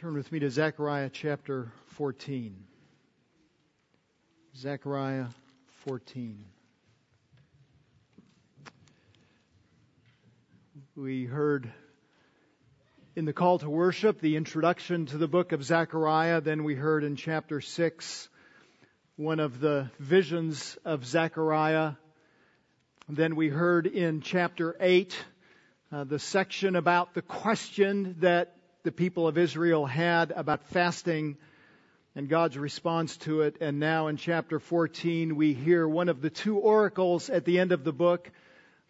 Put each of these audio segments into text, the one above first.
Turn with me to Zechariah chapter 14. Zechariah 14. We heard in the call to worship the introduction to the book of Zechariah. Then we heard in chapter 6 one of the visions of Zechariah. Then we heard in chapter 8 uh, the section about the question that the people of Israel had about fasting and God's response to it. And now in chapter 14, we hear one of the two oracles at the end of the book.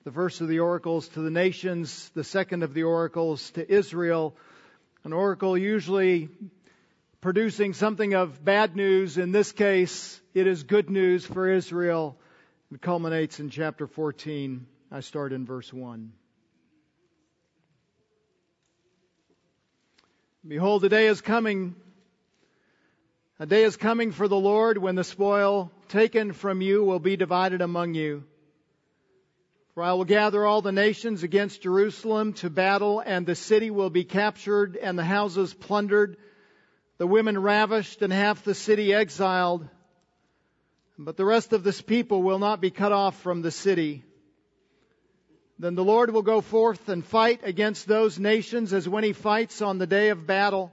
The first of the oracles to the nations, the second of the oracles to Israel. An oracle usually producing something of bad news. In this case, it is good news for Israel. It culminates in chapter 14. I start in verse 1. Behold, a day is coming. A day is coming for the Lord when the spoil taken from you will be divided among you. For I will gather all the nations against Jerusalem to battle, and the city will be captured, and the houses plundered, the women ravished, and half the city exiled. But the rest of this people will not be cut off from the city. Then the Lord will go forth and fight against those nations as when he fights on the day of battle.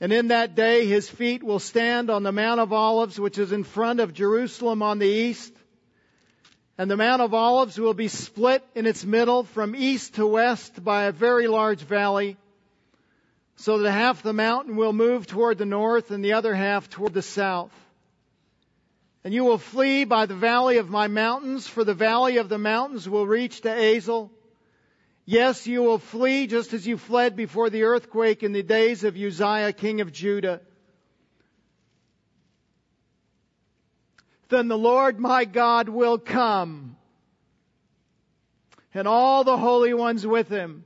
And in that day his feet will stand on the Mount of Olives, which is in front of Jerusalem on the east. And the Mount of Olives will be split in its middle from east to west by a very large valley, so that half the mountain will move toward the north and the other half toward the south. And you will flee by the valley of my mountains, for the valley of the mountains will reach to Azel. Yes, you will flee just as you fled before the earthquake in the days of Uzziah, king of Judah. Then the Lord my God will come, and all the holy ones with him.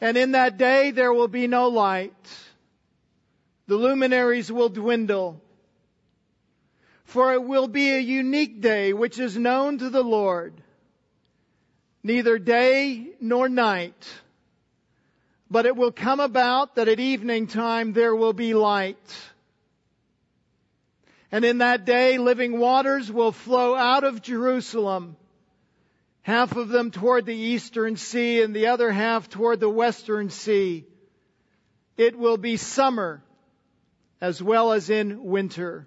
And in that day there will be no light the luminaries will dwindle. For it will be a unique day which is known to the Lord. Neither day nor night. But it will come about that at evening time there will be light. And in that day living waters will flow out of Jerusalem, half of them toward the eastern sea and the other half toward the western sea. It will be summer as well as in winter.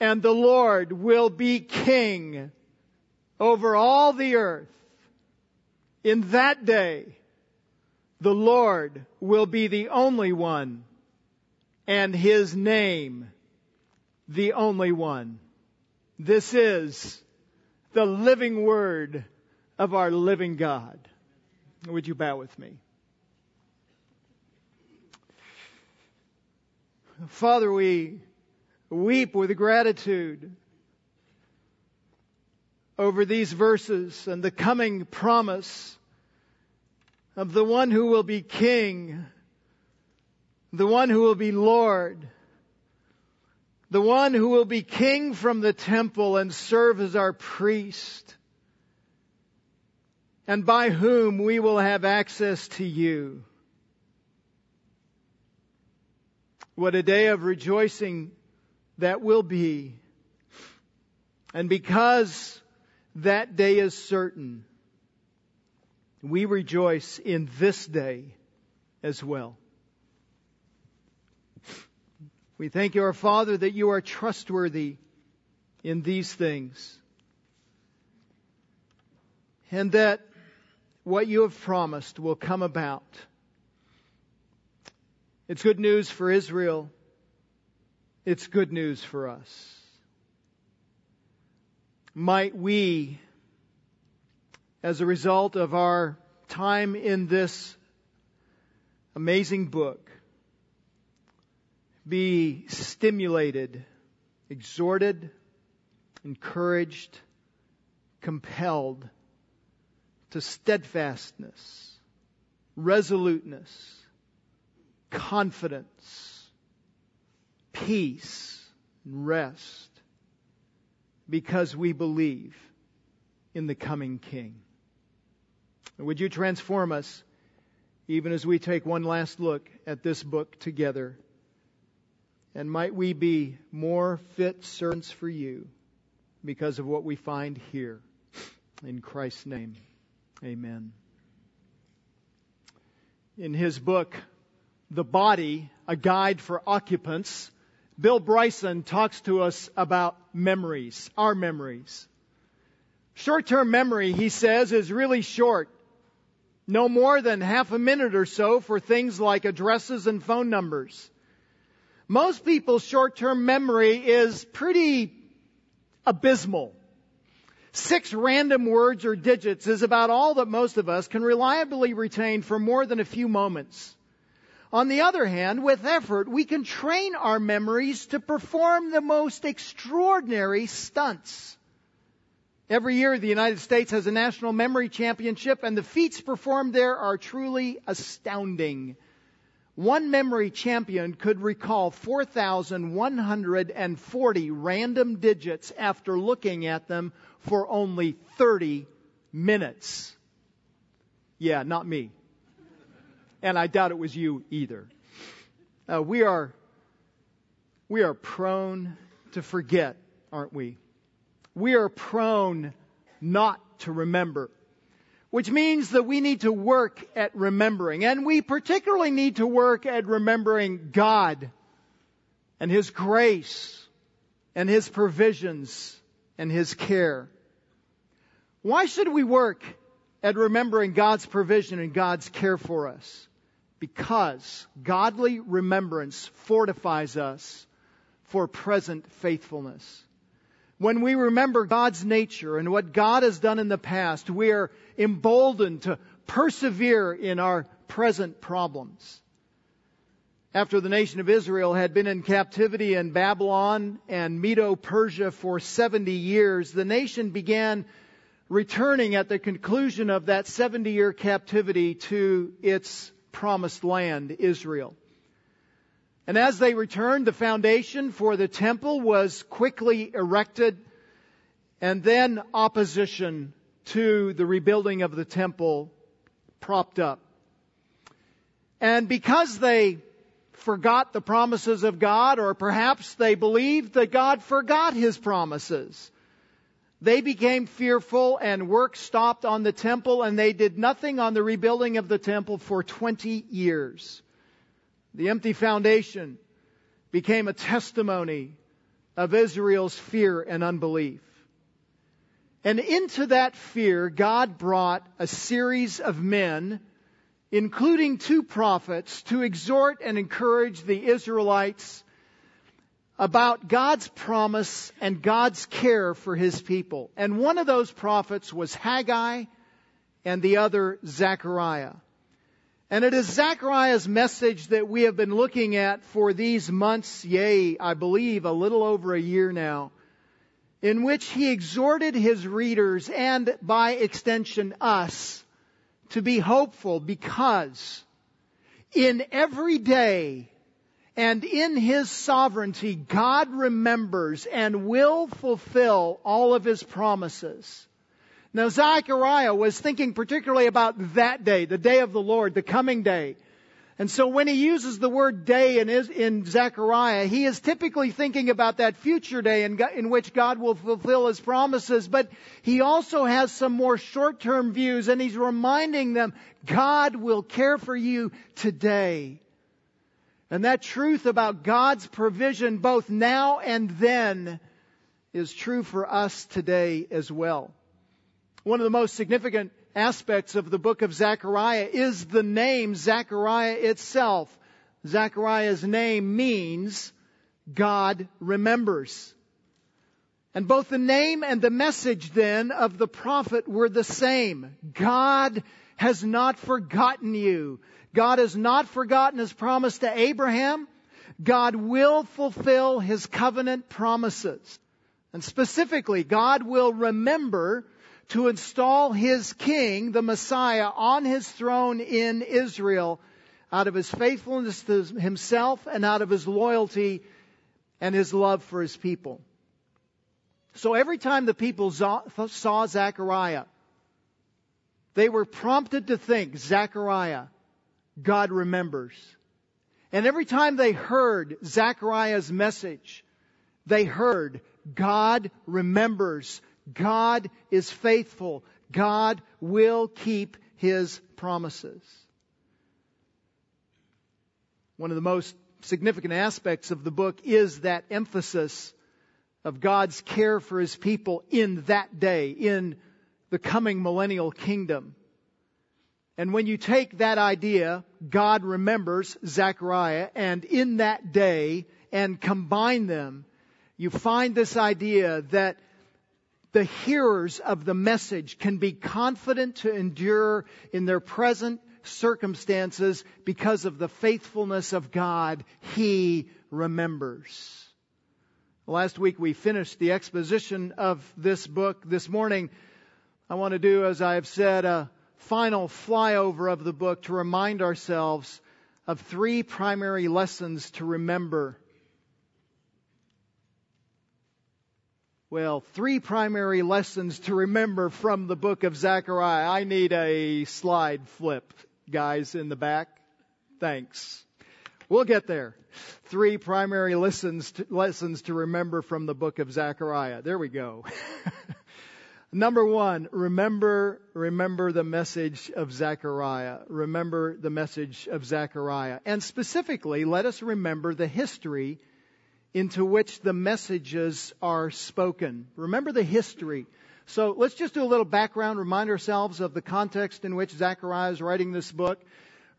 And the Lord will be king over all the earth. In that day, the Lord will be the only one and his name the only one. This is the living word of our living God. Would you bow with me? Father, we weep with gratitude over these verses and the coming promise of the one who will be king, the one who will be Lord, the one who will be king from the temple and serve as our priest, and by whom we will have access to you. What a day of rejoicing that will be. And because that day is certain, we rejoice in this day as well. We thank you, our Father, that you are trustworthy in these things. And that what you have promised will come about. It's good news for Israel. It's good news for us. Might we, as a result of our time in this amazing book, be stimulated, exhorted, encouraged, compelled to steadfastness, resoluteness, confidence, peace, and rest because we believe in the coming King. Would you transform us even as we take one last look at this book together. And might we be more fit servants for you because of what we find here. In Christ's name, amen. In his book, The Body, A Guide for Occupants, Bill Bryson talks to us about memories, our memories. Short term memory, he says, is really short. No more than half a minute or so for things like addresses and phone numbers. Most people's short term memory is pretty abysmal. Six random words or digits is about all that most of us can reliably retain for more than a few moments. On the other hand, with effort, we can train our memories to perform the most extraordinary stunts. Every year, the United States has a national memory championship, and the feats performed there are truly astounding. One memory champion could recall 4,140 random digits after looking at them for only 30 minutes. Yeah, not me and I doubt it was you either. Uh, we are we are prone to forget, aren't we? We are prone not to remember, which means that we need to work at remembering, and we particularly need to work at remembering God and His grace and His provisions and His care. Why should we work at remembering God's provision and God's care for us? Because godly remembrance fortifies us for present faithfulness. When we remember God's nature and what God has done in the past, we are emboldened to persevere in our present problems. After the nation of Israel had been in captivity in Babylon and Medo Persia for 70 years, the nation began returning at the conclusion of that 70 year captivity to its promised land, Israel. And as they returned, the foundation for the temple was quickly erected, and then opposition to the rebuilding of the temple propped up. And because they forgot the promises of God, or perhaps they believed that God forgot his promises, they became fearful and work stopped on the temple and they did nothing on the rebuilding of the temple for 20 years. The empty foundation became a testimony of Israel's fear and unbelief. And into that fear, God brought a series of men, including two prophets, to exhort and encourage the Israelites about God's promise and God's care for his people. And one of those prophets was Haggai and the other Zechariah. And it is Zechariah's message that we have been looking at for these months, yea, I believe a little over a year now, in which he exhorted his readers and by extension us to be hopeful because in every day and in His sovereignty, God remembers and will fulfill all of His promises. Now Zechariah was thinking particularly about that day, the day of the Lord, the coming day. And so when he uses the word day in, in Zechariah, he is typically thinking about that future day in, in which God will fulfill his promises, but he also has some more short-term views and he's reminding them, God will care for you today. And that truth about God's provision both now and then is true for us today as well. One of the most significant aspects of the book of Zechariah is the name Zechariah itself. Zechariah's name means God remembers. And both the name and the message then of the prophet were the same. God has not forgotten you. God has not forgotten his promise to Abraham. God will fulfill his covenant promises. And specifically, God will remember to install his king, the Messiah, on his throne in Israel out of his faithfulness to himself and out of his loyalty and his love for his people. So every time the people saw Zechariah, they were prompted to think, Zechariah, God remembers. And every time they heard Zechariah's message, they heard God remembers. God is faithful. God will keep his promises. One of the most significant aspects of the book is that emphasis of God's care for his people in that day, in the coming millennial kingdom. And when you take that idea, God remembers Zechariah, and in that day, and combine them, you find this idea that the hearers of the message can be confident to endure in their present circumstances because of the faithfulness of God. He remembers. Last week we finished the exposition of this book. This morning I want to do, as I have said, a final flyover of the book to remind ourselves of three primary lessons to remember. Well, three primary lessons to remember from the book of Zechariah. I need a slide flip, guys, in the back. Thanks. We'll get there. Three primary lessons to, lessons to remember from the book of Zechariah. There we go. Number one, remember, remember the message of Zechariah. Remember the message of Zechariah. And specifically, let us remember the history into which the messages are spoken. Remember the history. So let's just do a little background, remind ourselves of the context in which Zechariah is writing this book.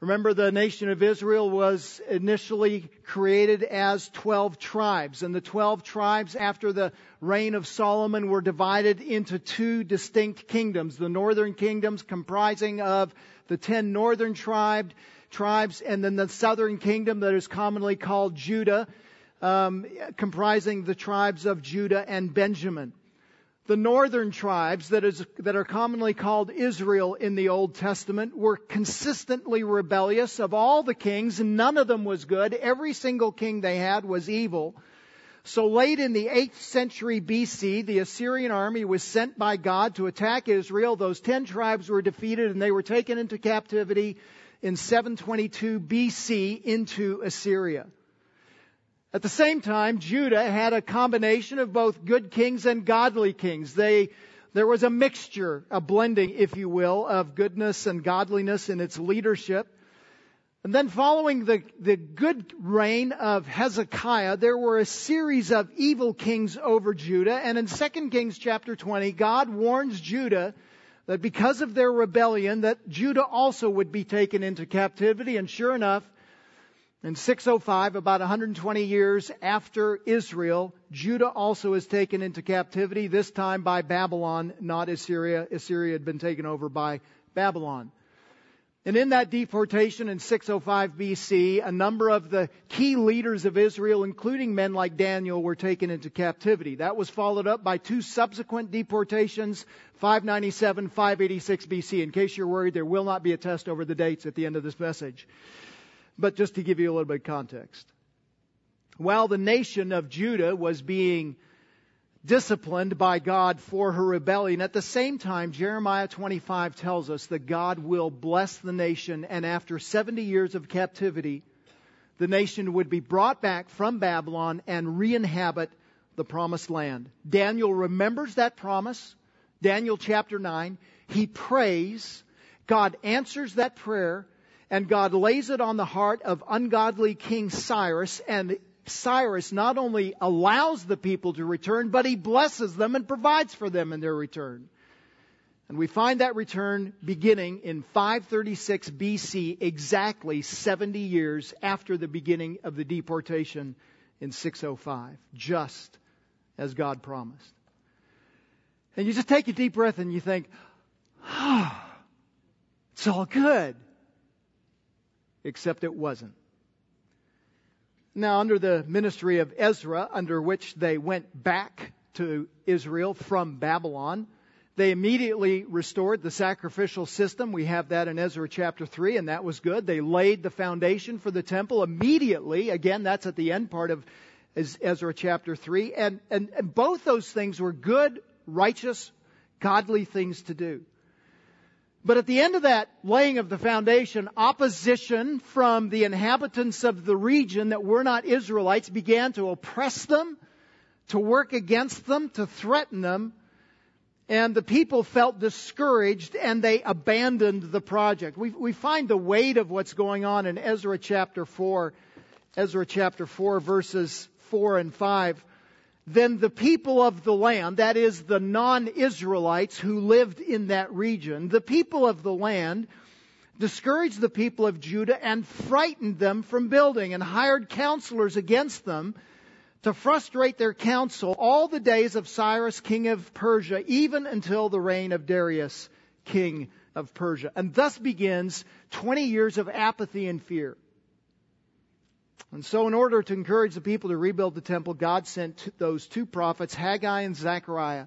Remember, the nation of Israel was initially created as 12 tribes, and the 12 tribes after the reign of Solomon were divided into two distinct kingdoms. The northern kingdoms comprising of the 10 northern tribe, tribes, and then the southern kingdom that is commonly called Judah, um, comprising the tribes of Judah and Benjamin the northern tribes that, is, that are commonly called Israel in the Old Testament were consistently rebellious of all the kings, none of them was good. Every single king they had was evil. So late in the 8th century BC, the Assyrian army was sent by God to attack Israel. Those 10 tribes were defeated and they were taken into captivity in 722 BC into Assyria. At the same time, Judah had a combination of both good kings and godly kings. They, there was a mixture, a blending, if you will, of goodness and godliness in its leadership. And then following the, the good reign of Hezekiah, there were a series of evil kings over Judah. And in 2 Kings chapter 20, God warns Judah that because of their rebellion, that Judah also would be taken into captivity. And sure enough, in 605, about 120 years after Israel, Judah also is taken into captivity, this time by Babylon, not Assyria. Assyria had been taken over by Babylon. And in that deportation in 605 BC, a number of the key leaders of Israel, including men like Daniel, were taken into captivity. That was followed up by two subsequent deportations, 597, 586 BC. In case you're worried, there will not be a test over the dates at the end of this message. But just to give you a little bit of context. While the nation of Judah was being disciplined by God for her rebellion, at the same time, Jeremiah 25 tells us that God will bless the nation, and after 70 years of captivity, the nation would be brought back from Babylon and re inhabit the promised land. Daniel remembers that promise. Daniel chapter 9. He prays. God answers that prayer and God lays it on the heart of ungodly King Cyrus, and Cyrus not only allows the people to return, but he blesses them and provides for them in their return. And we find that return beginning in 536 BC, exactly 70 years after the beginning of the deportation in 605, just as God promised. And you just take a deep breath and you think, ah, oh, it's all good except it wasn't. Now, under the ministry of Ezra, under which they went back to Israel from Babylon, they immediately restored the sacrificial system. We have that in Ezra chapter 3, and that was good. They laid the foundation for the temple immediately. Again, that's at the end part of Ezra chapter 3. And, and, and both those things were good, righteous, godly things to do. But at the end of that laying of the foundation, opposition from the inhabitants of the region that were not Israelites began to oppress them, to work against them, to threaten them. And the people felt discouraged and they abandoned the project. We, we find the weight of what's going on in Ezra chapter 4, Ezra chapter 4 verses 4 and 5 then the people of the land, that is the non-Israelites who lived in that region, the people of the land discouraged the people of Judah and frightened them from building and hired counselors against them to frustrate their counsel all the days of Cyrus, king of Persia, even until the reign of Darius, king of Persia. And thus begins 20 years of apathy and fear. And so, in order to encourage the people to rebuild the temple, God sent those two prophets, Haggai and Zechariah,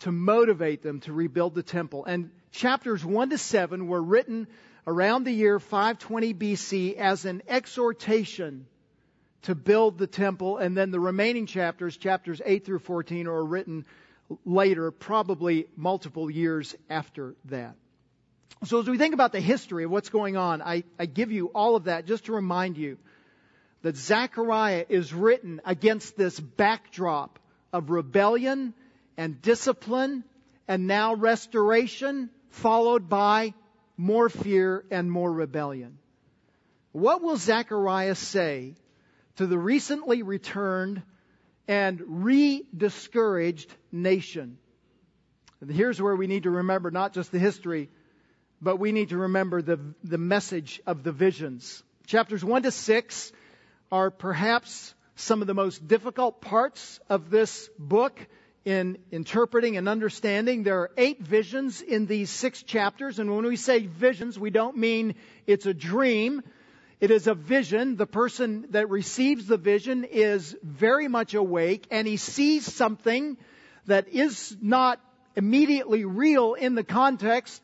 to motivate them to rebuild the temple. And chapters 1 to 7 were written around the year 520 BC as an exhortation to build the temple. And then the remaining chapters, chapters 8 through 14, are written later, probably multiple years after that. So, as we think about the history of what's going on, I, I give you all of that just to remind you that Zechariah is written against this backdrop of rebellion and discipline and now restoration, followed by more fear and more rebellion. What will Zechariah say to the recently returned and re-discouraged nation? And here's where we need to remember not just the history, but we need to remember the, the message of the visions. Chapters 1 to 6 are perhaps some of the most difficult parts of this book in interpreting and understanding. There are eight visions in these six chapters, and when we say visions, we don't mean it's a dream. It is a vision. The person that receives the vision is very much awake, and he sees something that is not immediately real in the context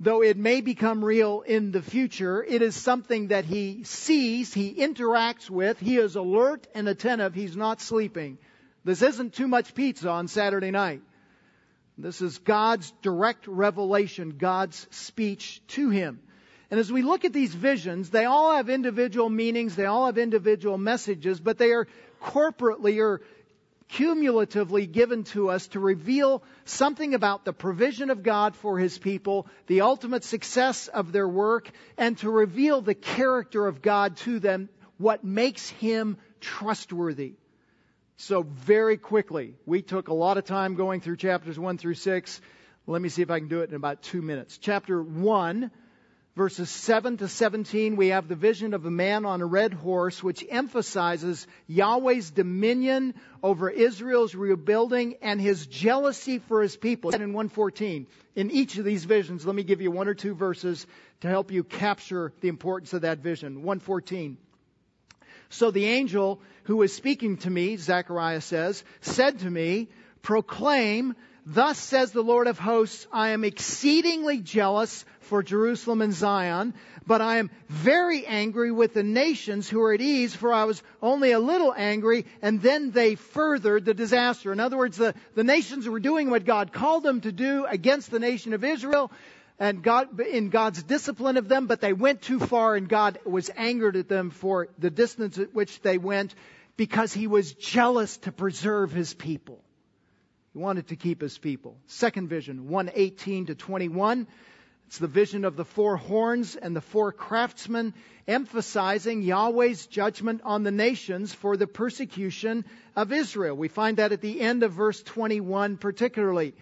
though it may become real in the future, it is something that he sees, he interacts with, he is alert and attentive, he's not sleeping. This isn't too much pizza on Saturday night. This is God's direct revelation, God's speech to him. And as we look at these visions, they all have individual meanings, they all have individual messages, but they are corporately or cumulatively given to us to reveal something about the provision of God for His people, the ultimate success of their work, and to reveal the character of God to them, what makes Him trustworthy. So very quickly, we took a lot of time going through chapters 1 through 6. Let me see if I can do it in about two minutes. Chapter 1 verses 7 to 17, we have the vision of a man on a red horse, which emphasizes Yahweh's dominion over Israel's rebuilding and his jealousy for his people. And in 114, in each of these visions, let me give you one or two verses to help you capture the importance of that vision. 114. So the angel who was speaking to me, Zechariah says, said to me, proclaim, Thus says the Lord of hosts, I am exceedingly jealous for Jerusalem and Zion, but I am very angry with the nations who are at ease, for I was only a little angry, and then they furthered the disaster. In other words, the, the nations were doing what God called them to do against the nation of Israel, and God, in God's discipline of them, but they went too far, and God was angered at them for the distance at which they went, because He was jealous to preserve His people. He wanted to keep His people. Second vision, 118 to 21. It's the vision of the four horns and the four craftsmen, emphasizing Yahweh's judgment on the nations for the persecution of Israel. We find that at the end of verse 21 particularly.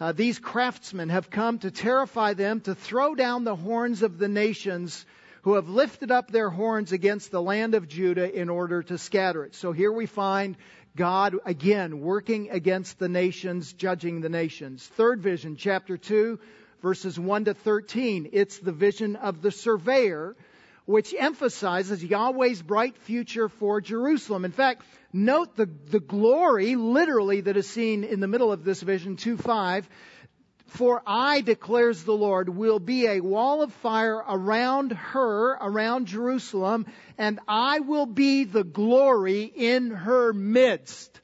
Uh, these craftsmen have come to terrify them, to throw down the horns of the nations who have lifted up their horns against the land of Judah in order to scatter it. So here we find God again working against the nations, judging the nations. Third vision, chapter 2, verses 1 to 13. It's the vision of the surveyor, which emphasizes Yahweh's bright future for Jerusalem. In fact, note the, the glory, literally, that is seen in the middle of this vision, 2 5. For I, declares the Lord, will be a wall of fire around her, around Jerusalem, and I will be the glory in her midst.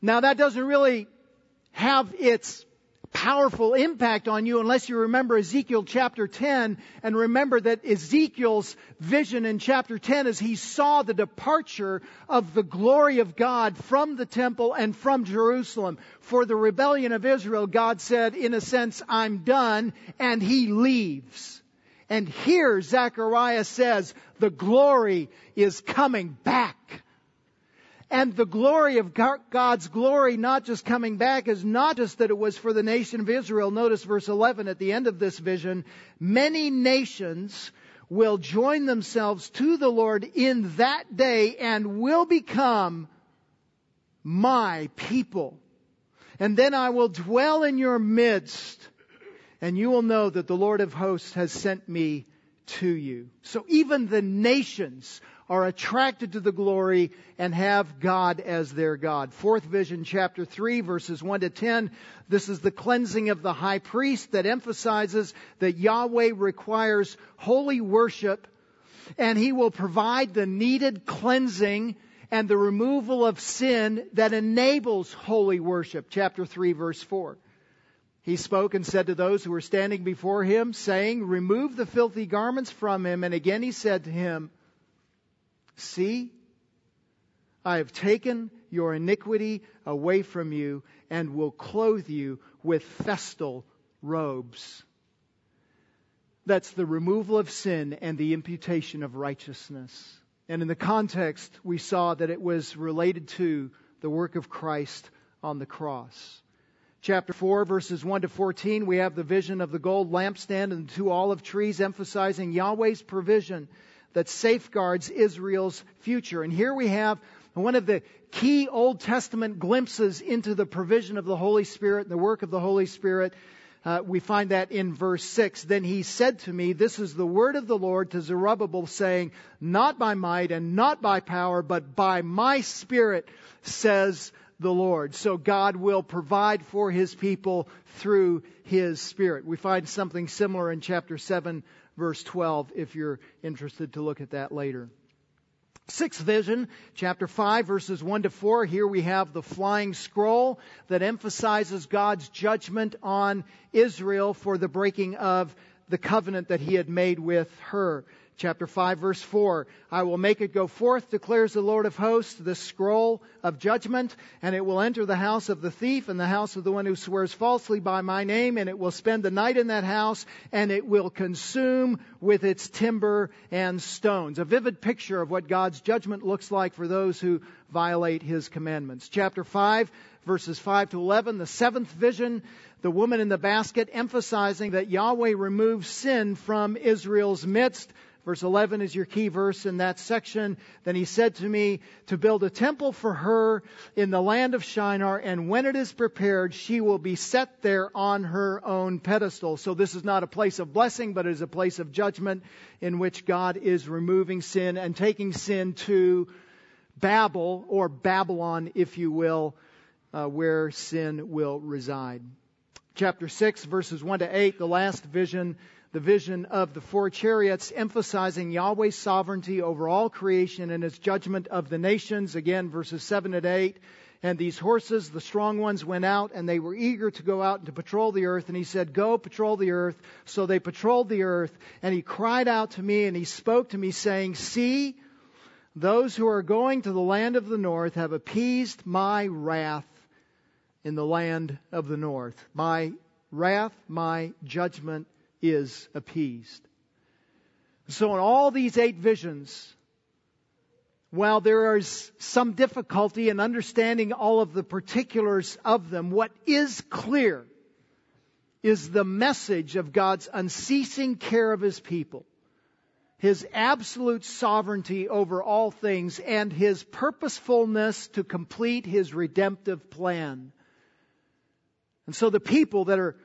Now that doesn't really have its powerful impact on you unless you remember Ezekiel chapter 10 and remember that Ezekiel's vision in chapter 10 as he saw the departure of the glory of God from the temple and from Jerusalem. For the rebellion of Israel, God said, in a sense, I'm done, and he leaves. And here Zechariah says, the glory is coming back. And the glory of God's glory not just coming back is not just that it was for the nation of Israel. Notice verse 11 at the end of this vision. Many nations will join themselves to the Lord in that day and will become my people. And then I will dwell in your midst and you will know that the Lord of hosts has sent me to you. So even the nations are attracted to the glory and have God as their God. Fourth vision, chapter 3, verses 1 to 10. This is the cleansing of the high priest that emphasizes that Yahweh requires holy worship and he will provide the needed cleansing and the removal of sin that enables holy worship. Chapter 3, verse 4. He spoke and said to those who were standing before him, saying, Remove the filthy garments from him. And again he said to him, See, I have taken your iniquity away from you and will clothe you with festal robes. That's the removal of sin and the imputation of righteousness. And in the context, we saw that it was related to the work of Christ on the cross. Chapter 4, verses 1 to 14, we have the vision of the gold lampstand and the two olive trees, emphasizing Yahweh's provision that safeguards Israel's future. And here we have one of the key Old Testament glimpses into the provision of the Holy Spirit and the work of the Holy Spirit. Uh, we find that in verse 6. Then he said to me, This is the word of the Lord to Zerubbabel, saying, Not by might and not by power, but by my spirit, says the Lord. So God will provide for his people through his spirit. We find something similar in chapter 7, verse 12, if you're interested to look at that later. Sixth vision, chapter 5, verses 1 to 4. Here we have the flying scroll that emphasizes God's judgment on Israel for the breaking of the covenant that he had made with her. Chapter 5 verse 4. I will make it go forth, declares the Lord of hosts, the scroll of judgment, and it will enter the house of the thief and the house of the one who swears falsely by my name, and it will spend the night in that house, and it will consume with its timber and stones. A vivid picture of what God's judgment looks like for those who violate his commandments. Chapter 5 verses 5 to 11, the seventh vision, the woman in the basket, emphasizing that Yahweh removes sin from Israel's midst. Verse 11 is your key verse in that section. Then he said to me to build a temple for her in the land of Shinar, and when it is prepared, she will be set there on her own pedestal. So this is not a place of blessing, but it is a place of judgment in which God is removing sin and taking sin to Babel, or Babylon, if you will, uh, where sin will reside. Chapter 6, verses 1 to 8, the last vision the vision of the four chariots, emphasizing Yahweh's sovereignty over all creation and his judgment of the nations. Again, verses 7 and 8. And these horses, the strong ones, went out and they were eager to go out and to patrol the earth. And he said, Go patrol the earth. So they patrolled the earth. And he cried out to me and he spoke to me, saying, See, those who are going to the land of the north have appeased my wrath in the land of the north. My wrath, my judgment is appeased. So in all these eight visions, while there is some difficulty in understanding all of the particulars of them, what is clear is the message of God's unceasing care of His people, His absolute sovereignty over all things, and His purposefulness to complete His redemptive plan. And so the people that are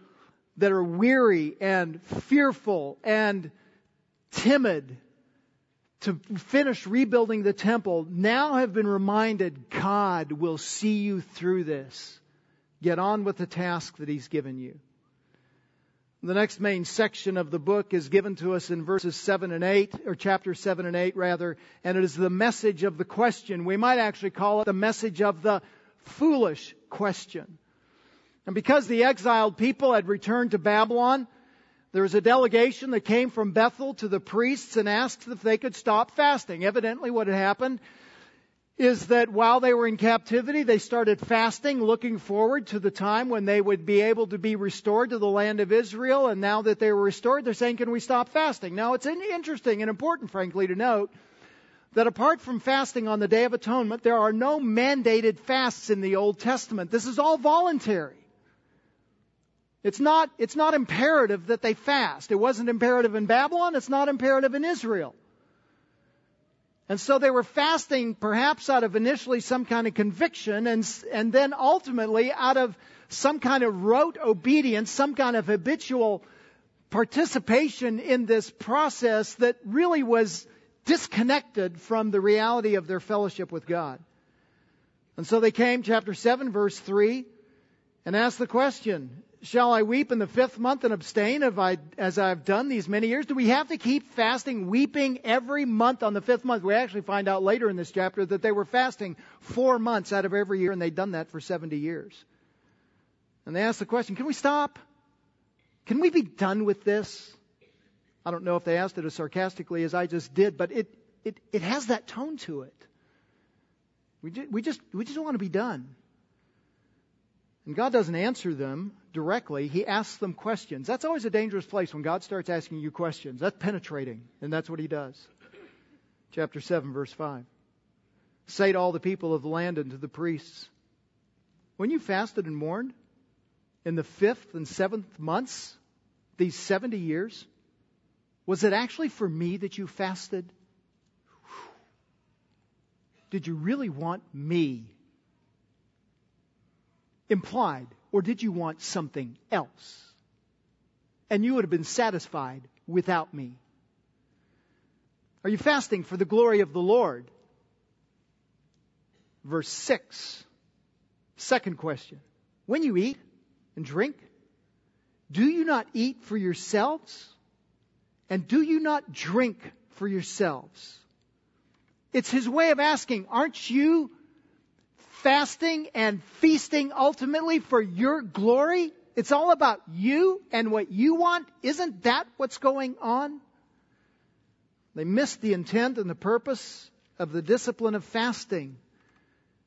that are weary and fearful and timid to finish rebuilding the temple now have been reminded God will see you through this. Get on with the task that He's given you. The next main section of the book is given to us in verses 7 and 8, or chapter 7 and 8 rather, and it is the message of the question. We might actually call it the message of the foolish question. And because the exiled people had returned to Babylon, there was a delegation that came from Bethel to the priests and asked if they could stop fasting. Evidently, what had happened is that while they were in captivity, they started fasting, looking forward to the time when they would be able to be restored to the land of Israel. And now that they were restored, they're saying, Can we stop fasting? Now, it's interesting and important, frankly, to note that apart from fasting on the Day of Atonement, there are no mandated fasts in the Old Testament. This is all voluntary. It's not, it's not imperative that they fast. It wasn't imperative in Babylon. It's not imperative in Israel. And so they were fasting perhaps out of initially some kind of conviction and, and then ultimately out of some kind of rote obedience, some kind of habitual participation in this process that really was disconnected from the reality of their fellowship with God. And so they came, chapter 7, verse 3, and asked the question, Shall I weep in the fifth month and abstain I, as I've done these many years? Do we have to keep fasting, weeping every month on the fifth month? We actually find out later in this chapter that they were fasting four months out of every year, and they'd done that for 70 years. And they asked the question, can we stop? Can we be done with this? I don't know if they asked it as sarcastically as I just did, but it, it, it has that tone to it. We just, we just, we just want to be done. And God doesn't answer them directly, He asks them questions. That's always a dangerous place when God starts asking you questions. That's penetrating, and that's what He does. Chapter 7, verse 5. Say to all the people of the land and to the priests, When you fasted and mourned in the fifth and seventh months, these 70 years, was it actually for me that you fasted? Did you really want me implied, or did you want something else? And you would have been satisfied without me. Are you fasting for the glory of the Lord? Verse 6. Second question. When you eat and drink, do you not eat for yourselves? And do you not drink for yourselves? It's his way of asking, aren't you fasting and feasting ultimately for your glory? It's all about you and what you want. Isn't that what's going on? They missed the intent and the purpose of the discipline of fasting.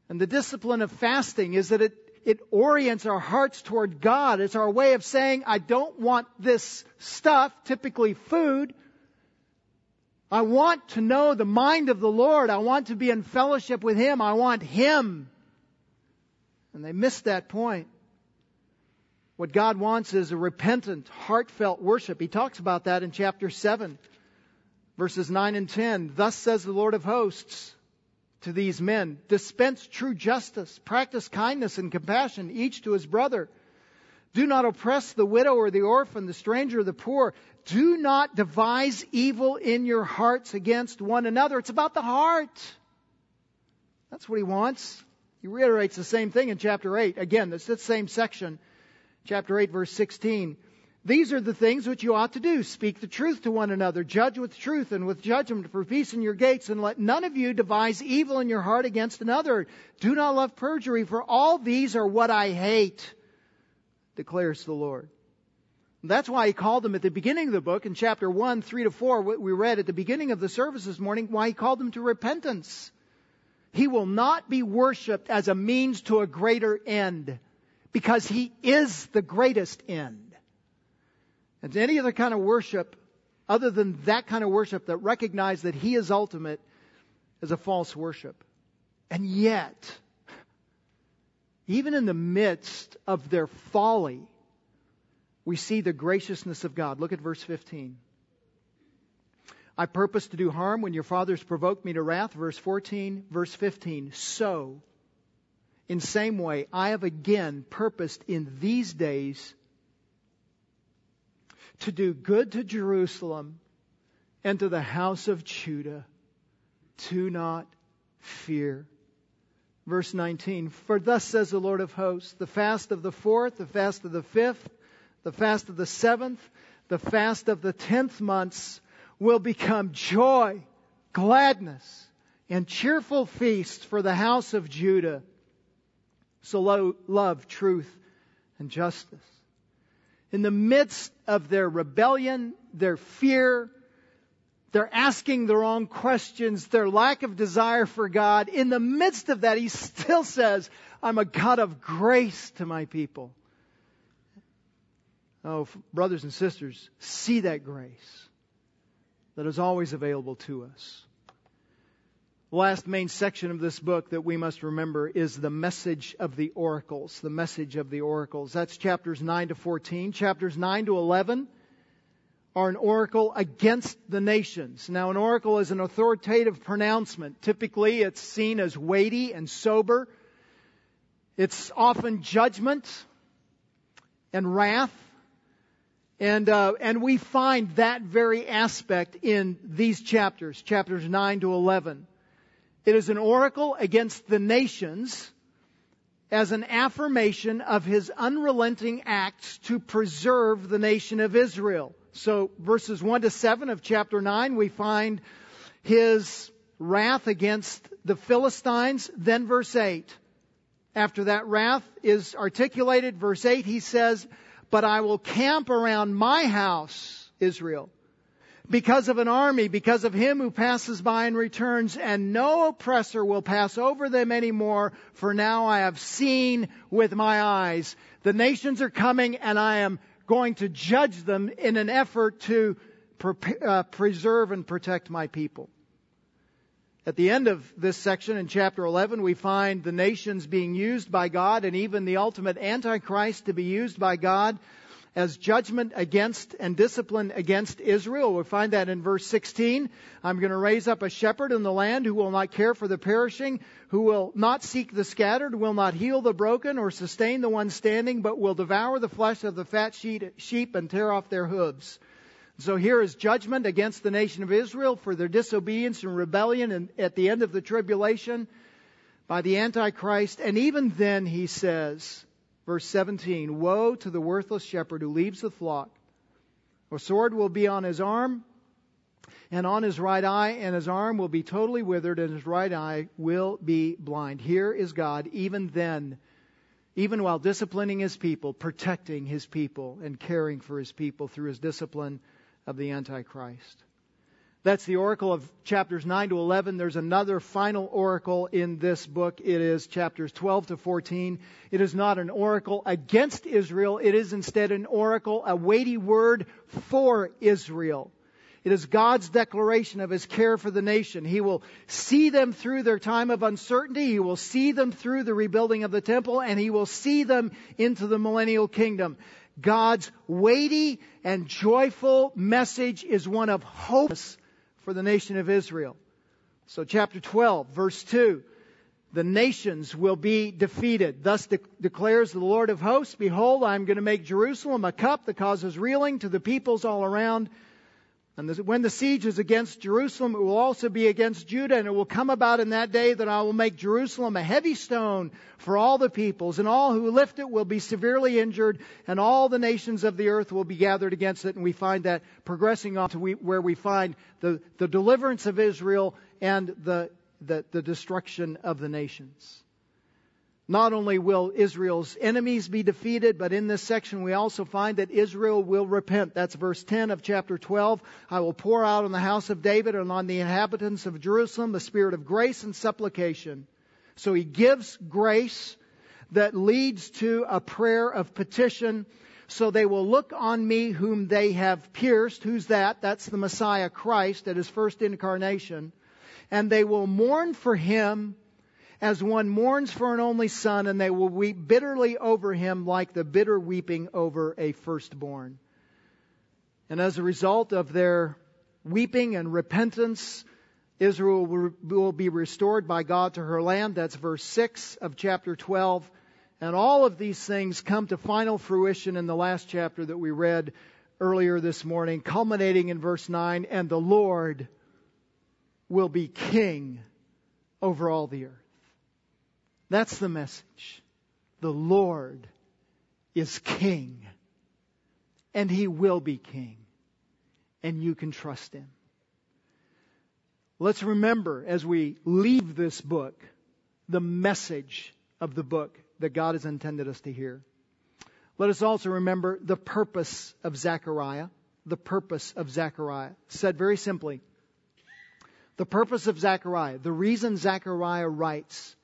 And the discipline of fasting is that it, it orients our hearts toward God. It's our way of saying, I don't want this stuff, typically food. I want to know the mind of the Lord. I want to be in fellowship with Him. I want Him and they missed that point. What God wants is a repentant, heartfelt worship. He talks about that in chapter 7, verses 9 and 10. Thus says the Lord of hosts to these men dispense true justice, practice kindness and compassion, each to his brother. Do not oppress the widow or the orphan, the stranger or the poor. Do not devise evil in your hearts against one another. It's about the heart. That's what he wants. He reiterates the same thing in chapter 8. Again, it's the same section, chapter 8, verse 16. These are the things which you ought to do. Speak the truth to one another. Judge with truth and with judgment for peace in your gates. And let none of you devise evil in your heart against another. Do not love perjury, for all these are what I hate, declares the Lord. That's why he called them at the beginning of the book in chapter 1, 3 to 4, what we read at the beginning of the service this morning, why he called them to repentance. He will not be worshiped as a means to a greater end because he is the greatest end. And any other kind of worship other than that kind of worship that recognizes that he is ultimate is a false worship. And yet, even in the midst of their folly, we see the graciousness of God. Look at verse 15. I purpose to do harm when your fathers provoked me to wrath. Verse 14, verse 15. So, in same way, I have again purposed in these days to do good to Jerusalem and to the house of Judah. Do not fear. Verse 19, for thus says the Lord of hosts, the fast of the fourth, the fast of the fifth, the fast of the seventh, the fast of the tenth months will become joy, gladness, and cheerful feasts for the house of Judah. So lo- love truth and justice. In the midst of their rebellion, their fear, they're asking the wrong questions, their lack of desire for God. In the midst of that, he still says, I'm a God of grace to my people. Oh, brothers and sisters, see that grace that is always available to us. The last main section of this book that we must remember is the message of the oracles. The message of the oracles. That's chapters 9 to 14. Chapters 9 to 11 are an oracle against the nations. Now, an oracle is an authoritative pronouncement. Typically, it's seen as weighty and sober. It's often judgment and wrath. And, uh, and we find that very aspect in these chapters, chapters 9 to 11. It is an oracle against the nations as an affirmation of his unrelenting acts to preserve the nation of Israel. So verses 1 to 7 of chapter 9, we find his wrath against the Philistines. Then verse 8. After that wrath is articulated, verse 8, he says, But I will camp around my house, Israel because of an army, because of him who passes by and returns, and no oppressor will pass over them anymore, for now I have seen with my eyes. The nations are coming and I am going to judge them in an effort to uh, preserve and protect my people. At the end of this section in chapter 11, we find the nations being used by God and even the ultimate Antichrist to be used by God as judgment against and discipline against Israel. We find that in verse 16. I'm going to raise up a shepherd in the land who will not care for the perishing, who will not seek the scattered, will not heal the broken or sustain the one standing, but will devour the flesh of the fat sheep and tear off their hooves. So here is judgment against the nation of Israel for their disobedience and rebellion and at the end of the tribulation by the Antichrist. And even then, he says, Verse 17 Woe to the worthless shepherd who leaves the flock. A sword will be on his arm and on his right eye, and his arm will be totally withered, and his right eye will be blind. Here is God, even then, even while disciplining his people, protecting his people, and caring for his people through his discipline of the Antichrist. That's the oracle of chapters 9 to 11. There's another final oracle in this book. It is chapters 12 to 14. It is not an oracle against Israel. It is instead an oracle, a weighty word for Israel. It is God's declaration of His care for the nation. He will see them through their time of uncertainty. He will see them through the rebuilding of the temple and He will see them into the millennial kingdom. God's weighty and joyful message is one of hope for the nation of Israel. So chapter 12, verse 2. The nations will be defeated. Thus de- declares the Lord of hosts, Behold, I am going to make Jerusalem a cup that causes reeling to the peoples all around. And when the siege is against Jerusalem, it will also be against Judah, and it will come about in that day that I will make Jerusalem a heavy stone for all the peoples, and all who lift it will be severely injured, and all the nations of the earth will be gathered against it. And we find that progressing on to where we find the, the deliverance of Israel and the, the, the destruction of the nations. Not only will Israel's enemies be defeated, but in this section we also find that Israel will repent. That's verse 10 of chapter 12. I will pour out on the house of David and on the inhabitants of Jerusalem the spirit of grace and supplication. So he gives grace that leads to a prayer of petition. So they will look on me whom they have pierced. Who's that? That's the Messiah Christ at his first incarnation. And they will mourn for him as one mourns for an only son, and they will weep bitterly over him like the bitter weeping over a firstborn. And as a result of their weeping and repentance, Israel will be restored by God to her land. That's verse 6 of chapter 12. And all of these things come to final fruition in the last chapter that we read earlier this morning, culminating in verse 9, and the Lord will be king over all the earth. That's the message. The Lord is king, and he will be king, and you can trust him. Let's remember as we leave this book the message of the book that God has intended us to hear. Let us also remember the purpose of Zechariah. The purpose of Zechariah. Said very simply, the purpose of Zechariah, the reason Zechariah writes,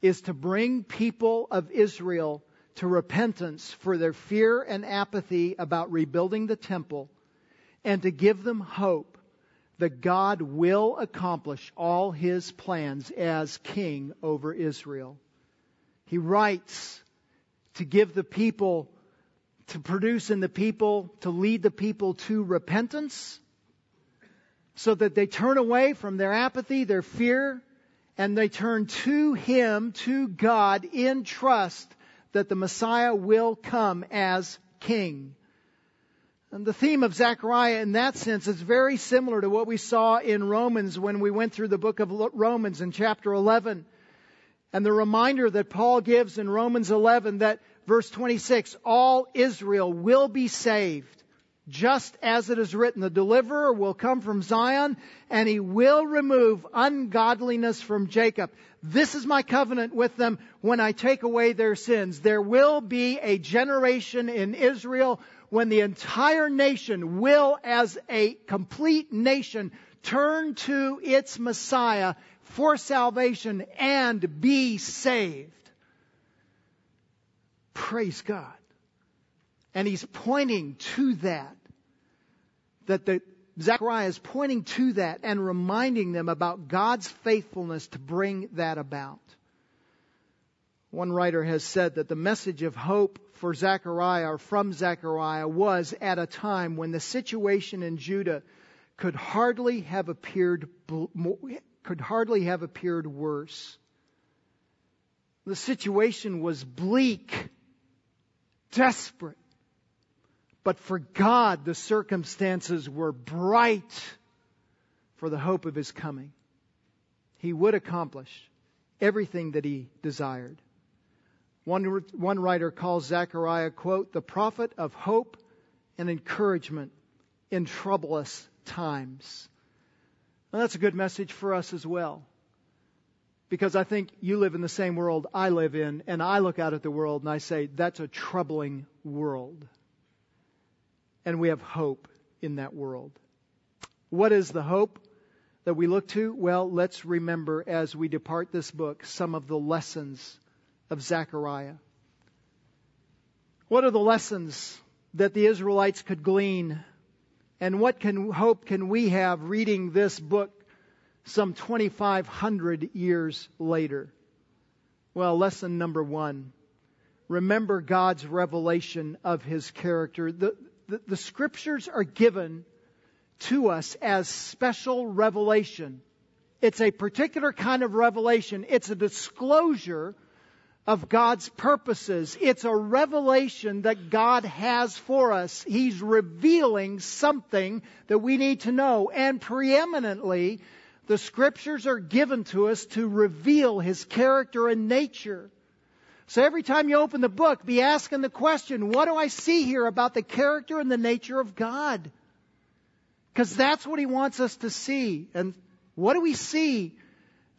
is to bring people of Israel to repentance for their fear and apathy about rebuilding the temple and to give them hope that God will accomplish all his plans as king over Israel. He writes to give the people, to produce in the people, to lead the people to repentance so that they turn away from their apathy, their fear, and they turn to Him, to God, in trust that the Messiah will come as King. And the theme of Zechariah in that sense is very similar to what we saw in Romans when we went through the book of Romans in chapter 11. And the reminder that Paul gives in Romans 11 that verse 26, all Israel will be saved. Just as it is written, the deliverer will come from Zion and he will remove ungodliness from Jacob. This is my covenant with them when I take away their sins. There will be a generation in Israel when the entire nation will, as a complete nation, turn to its Messiah for salvation and be saved. Praise God. And he's pointing to that. That the, Zechariah is pointing to that and reminding them about God's faithfulness to bring that about. One writer has said that the message of hope for Zechariah or from Zechariah was at a time when the situation in Judah could hardly have appeared could hardly have appeared worse. The situation was bleak, desperate. But for God, the circumstances were bright for the hope of his coming. He would accomplish everything that he desired. One, one writer calls Zechariah, quote, the prophet of hope and encouragement in troublous times. Now that's a good message for us as well. Because I think you live in the same world I live in, and I look out at the world and I say, that's a troubling world. And we have hope in that world. What is the hope that we look to? Well, let's remember as we depart this book some of the lessons of Zechariah. What are the lessons that the Israelites could glean? And what can, hope can we have reading this book some 2,500 years later? Well, lesson number one. Remember God's revelation of His character. The, the, the scriptures are given to us as special revelation. It's a particular kind of revelation. It's a disclosure of God's purposes. It's a revelation that God has for us. He's revealing something that we need to know. And preeminently, the scriptures are given to us to reveal His character and nature. So every time you open the book, be asking the question, what do I see here about the character and the nature of God? Because that's what He wants us to see. And what do we see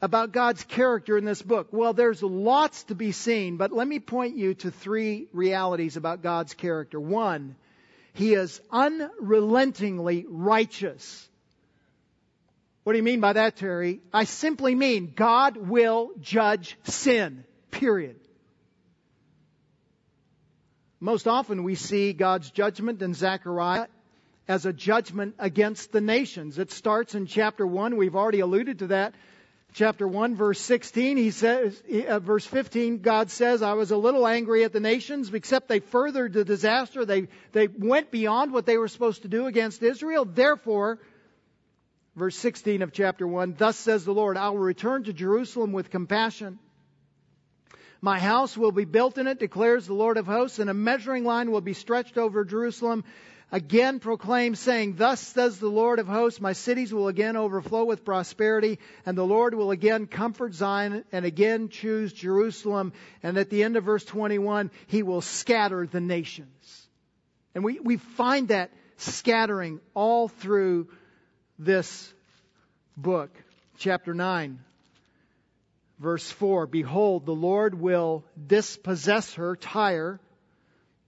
about God's character in this book? Well, there's lots to be seen, but let me point you to three realities about God's character. One, He is unrelentingly righteous. What do you mean by that, Terry? I simply mean God will judge sin. Period. Most often we see God's judgment in Zechariah as a judgment against the nations. It starts in chapter 1. We've already alluded to that chapter 1 verse 16 he says uh, verse 15 god says i was a little angry at the nations except they furthered the disaster they they went beyond what they were supposed to do against israel therefore verse 16 of chapter 1 thus says the lord i will return to jerusalem with compassion my house will be built in it, declares the Lord of hosts, and a measuring line will be stretched over Jerusalem again proclaim, saying, Thus says the Lord of hosts, my cities will again overflow with prosperity, and the Lord will again comfort Zion and again choose Jerusalem. And at the end of verse 21, he will scatter the nations. And we, we find that scattering all through this book. Chapter 9, verse 4 Behold, the Lord will dispossess her, Tyre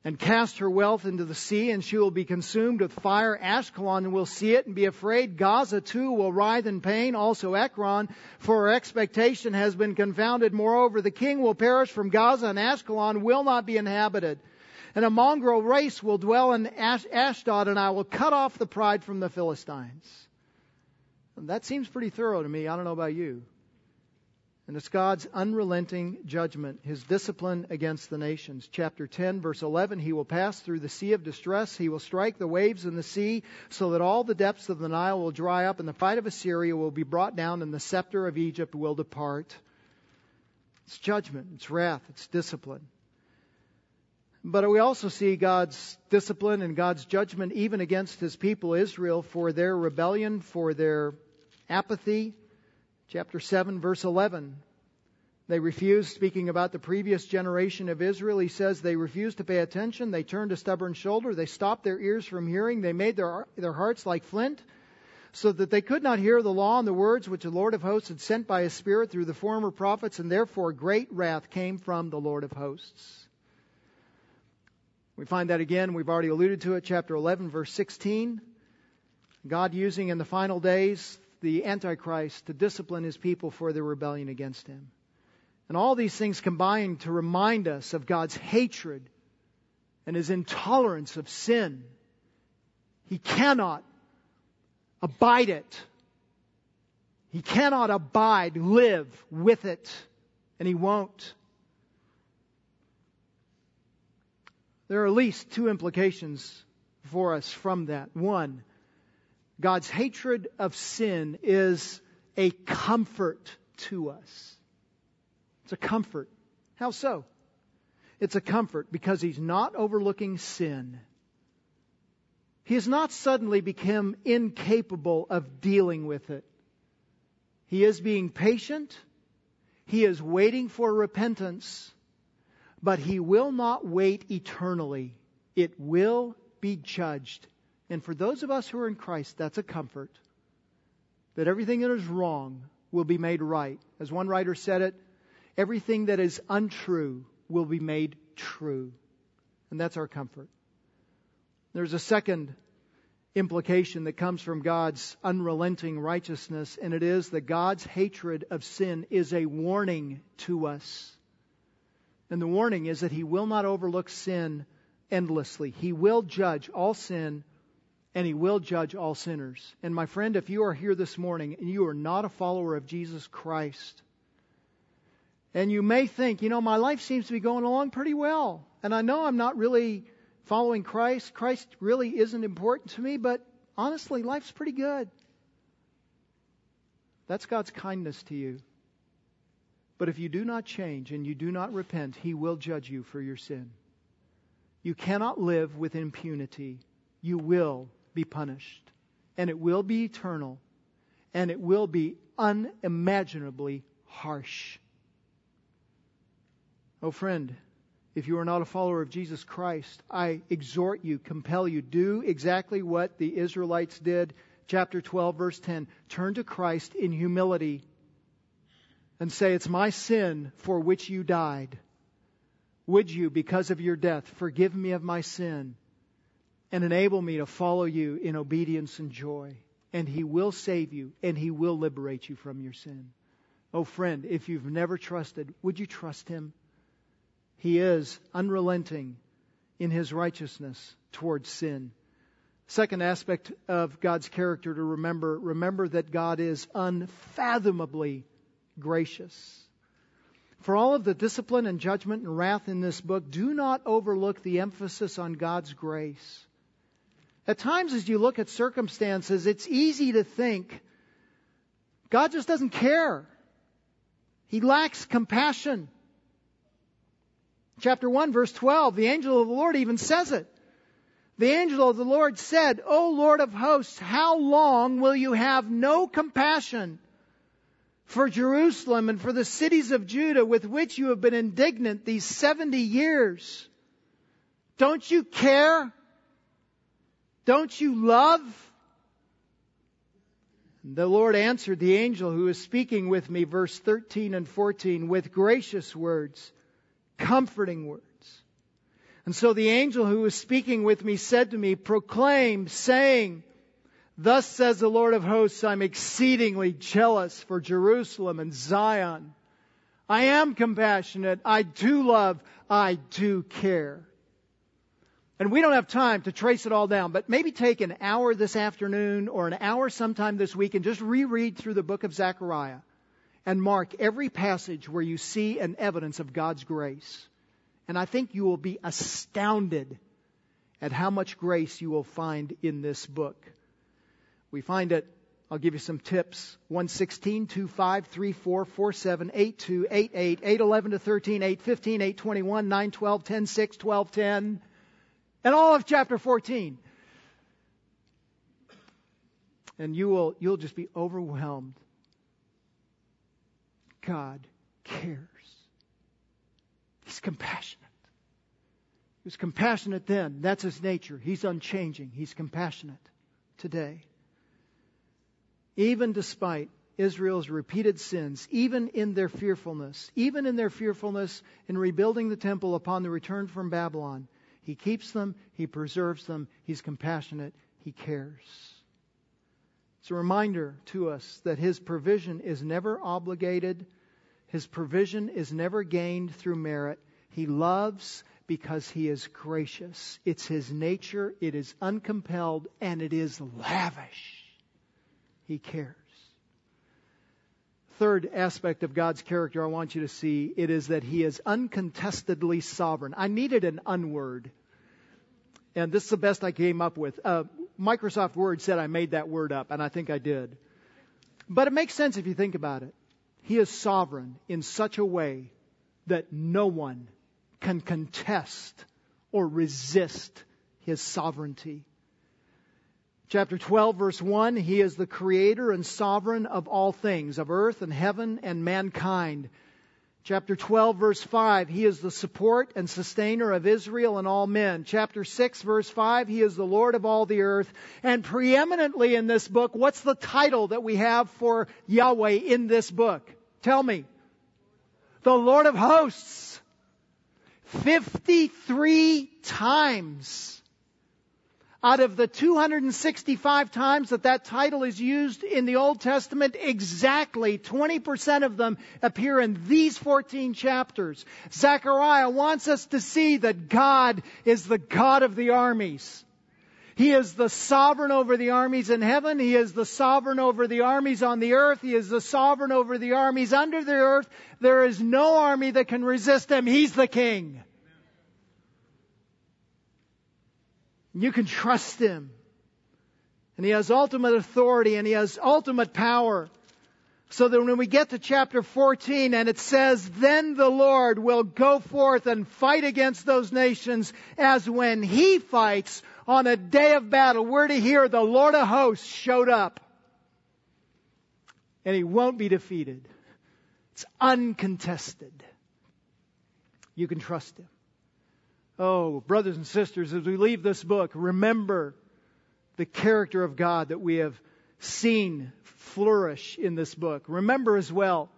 and cast her wealth into the sea, and she will be consumed with fire. Ashkelon will see it and be afraid. Gaza too will writhe in pain. Also Ekron, for her expectation has been confounded. Moreover, the king will perish from Gaza, and Ashkelon will not be inhabited. And a mongrel race will dwell in Ashdod, and I will cut off the pride from the Philistines. And that seems pretty thorough to me. I don't know about you. And it's God's unrelenting judgment, his discipline against the nations. Chapter 10, verse 11 He will pass through the sea of distress. He will strike the waves in the sea, so that all the depths of the Nile will dry up, and the fight of Assyria will be brought down, and the scepter of Egypt will depart. It's judgment, it's wrath, it's discipline. But we also see God's discipline and God's judgment even against his people Israel for their rebellion, for their apathy, chapter 7, verse 11. They refused, speaking about the previous generation of Israel, he says they refused to pay attention. They turned a stubborn shoulder. They stopped their ears from hearing. They made their, their hearts like flint so that they could not hear the law and the words which the Lord of hosts had sent by his Spirit through the former prophets, and therefore great wrath came from the Lord of hosts. We find that again, we've already alluded to it, chapter 11, verse 16. God using in the final days the Antichrist to discipline his people for their rebellion against him. And all these things combine to remind us of God's hatred and his intolerance of sin. He cannot abide it. He cannot abide, live with it, and he won't. There are at least two implications for us from that. One, God's hatred of sin is a comfort to us. It's a comfort. How so? It's a comfort because He's not overlooking sin. He has not suddenly become incapable of dealing with it. He is being patient. He is waiting for repentance. But He will not wait eternally. It will be judged and for those of us who are in Christ, that's a comfort. That everything that is wrong will be made right. As one writer said it, everything that is untrue will be made true. And that's our comfort. There's a second implication that comes from God's unrelenting righteousness, and it is that God's hatred of sin is a warning to us. And the warning is that He will not overlook sin endlessly. He will judge all sin and he will judge all sinners. And my friend, if you are here this morning and you are not a follower of Jesus Christ, and you may think, you know, my life seems to be going along pretty well, and I know I'm not really following Christ. Christ really isn't important to me, but honestly, life's pretty good. That's God's kindness to you. But if you do not change and you do not repent, He will judge you for your sin. You cannot live with impunity. You will be punished, and it will be eternal, and it will be unimaginably harsh. Oh, friend, if you are not a follower of Jesus Christ, I exhort you, compel you, do exactly what the Israelites did. Chapter 12, verse 10. Turn to Christ in humility and say, It's my sin for which you died. Would you, because of your death, forgive me of my sin and enable me to follow you in obedience and joy. And He will save you and He will liberate you from your sin. Oh, friend, if you've never trusted, would you trust Him? He is unrelenting in His righteousness towards sin. Second aspect of God's character to remember remember that God is unfathomably gracious. For all of the discipline and judgment and wrath in this book, do not overlook the emphasis on God's grace. At times, as you look at circumstances, it's easy to think God just doesn't care. He lacks compassion. Chapter 1, verse 12, the angel of the Lord even says it. The angel of the Lord said, O Lord of hosts, how long will you have no compassion for Jerusalem and for the cities of Judah with which you have been indignant these 70 years? Don't you care? Don't you love? The Lord answered the angel who was speaking with me, verse 13 and 14, with gracious words, comforting words. And so the angel who was speaking with me said to me, proclaim, saying, Thus says the Lord of hosts, I'm exceedingly jealous for Jerusalem and Zion. I am compassionate. I do love. I do care. And we don't have time to trace it all down, but maybe take an hour this afternoon or an hour sometime this week and just reread through the book of Zechariah and mark every passage where you see an evidence of God's grace. And I think you will be astounded at how much grace you will find in this book. We find it, I'll give you some tips. 116, 25, 34, 47, 82, 88, 811 to 13, 815, 821, 912, 10, 6, 12, 10, and all of chapter 14. And you will, you'll just be overwhelmed. God cares. He's compassionate. He was compassionate then. That's his nature. He's unchanging. He's compassionate today. Even despite Israel's repeated sins, even in their fearfulness, even in their fearfulness in rebuilding the temple upon the return from Babylon, he keeps them, He preserves them, He's compassionate, He cares. It's a reminder to us that His provision is never obligated, His provision is never gained through merit. He loves because He is gracious. It's His nature, it is uncompelled, and it is lavish. He cares. Third aspect of God's character I want you to see it is that He is uncontestedly sovereign. I needed an unword and this is the best I came up with. Uh, Microsoft Word said I made that word up, and I think I did. But it makes sense if you think about it. He is sovereign in such a way that no one can contest or resist his sovereignty. Chapter 12, verse 1 He is the creator and sovereign of all things, of earth and heaven and mankind. Chapter 12 verse 5, He is the support and sustainer of Israel and all men. Chapter 6 verse 5, He is the Lord of all the earth. And preeminently in this book, what's the title that we have for Yahweh in this book? Tell me. The Lord of hosts. 53 times out of the 265 times that that title is used in the Old Testament, exactly 20% of them appear in these 14 chapters. Zechariah wants us to see that God is the God of the armies. He is the sovereign over the armies in heaven. He is the sovereign over the armies on the earth. He is the sovereign over the armies under the earth. There is no army that can resist him. He's the king. You can trust Him. And He has ultimate authority and He has ultimate power. So that when we get to chapter 14 and it says, then the Lord will go forth and fight against those nations as when He fights on a day of battle. We're to hear the Lord of hosts showed up. And He won't be defeated. It's uncontested. You can trust Him. Oh, brothers and sisters, as we leave this book, remember the character of God that we have seen flourish in this book. Remember as well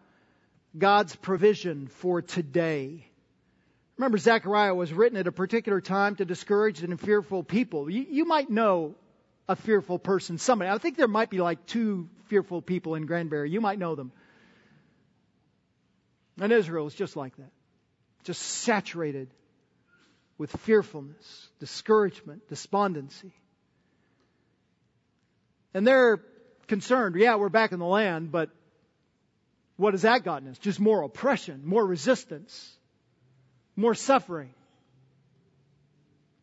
God's provision for today. Remember, Zechariah was written at a particular time to discourage and fearful people. You, you, might know a fearful person, somebody. I think there might be like two fearful people in Granbury. You might know them. And Israel is just like that. Just saturated with fearfulness, discouragement, despondency. And they're concerned, yeah, we're back in the land, but what has that gotten us? Just more oppression, more resistance, more suffering.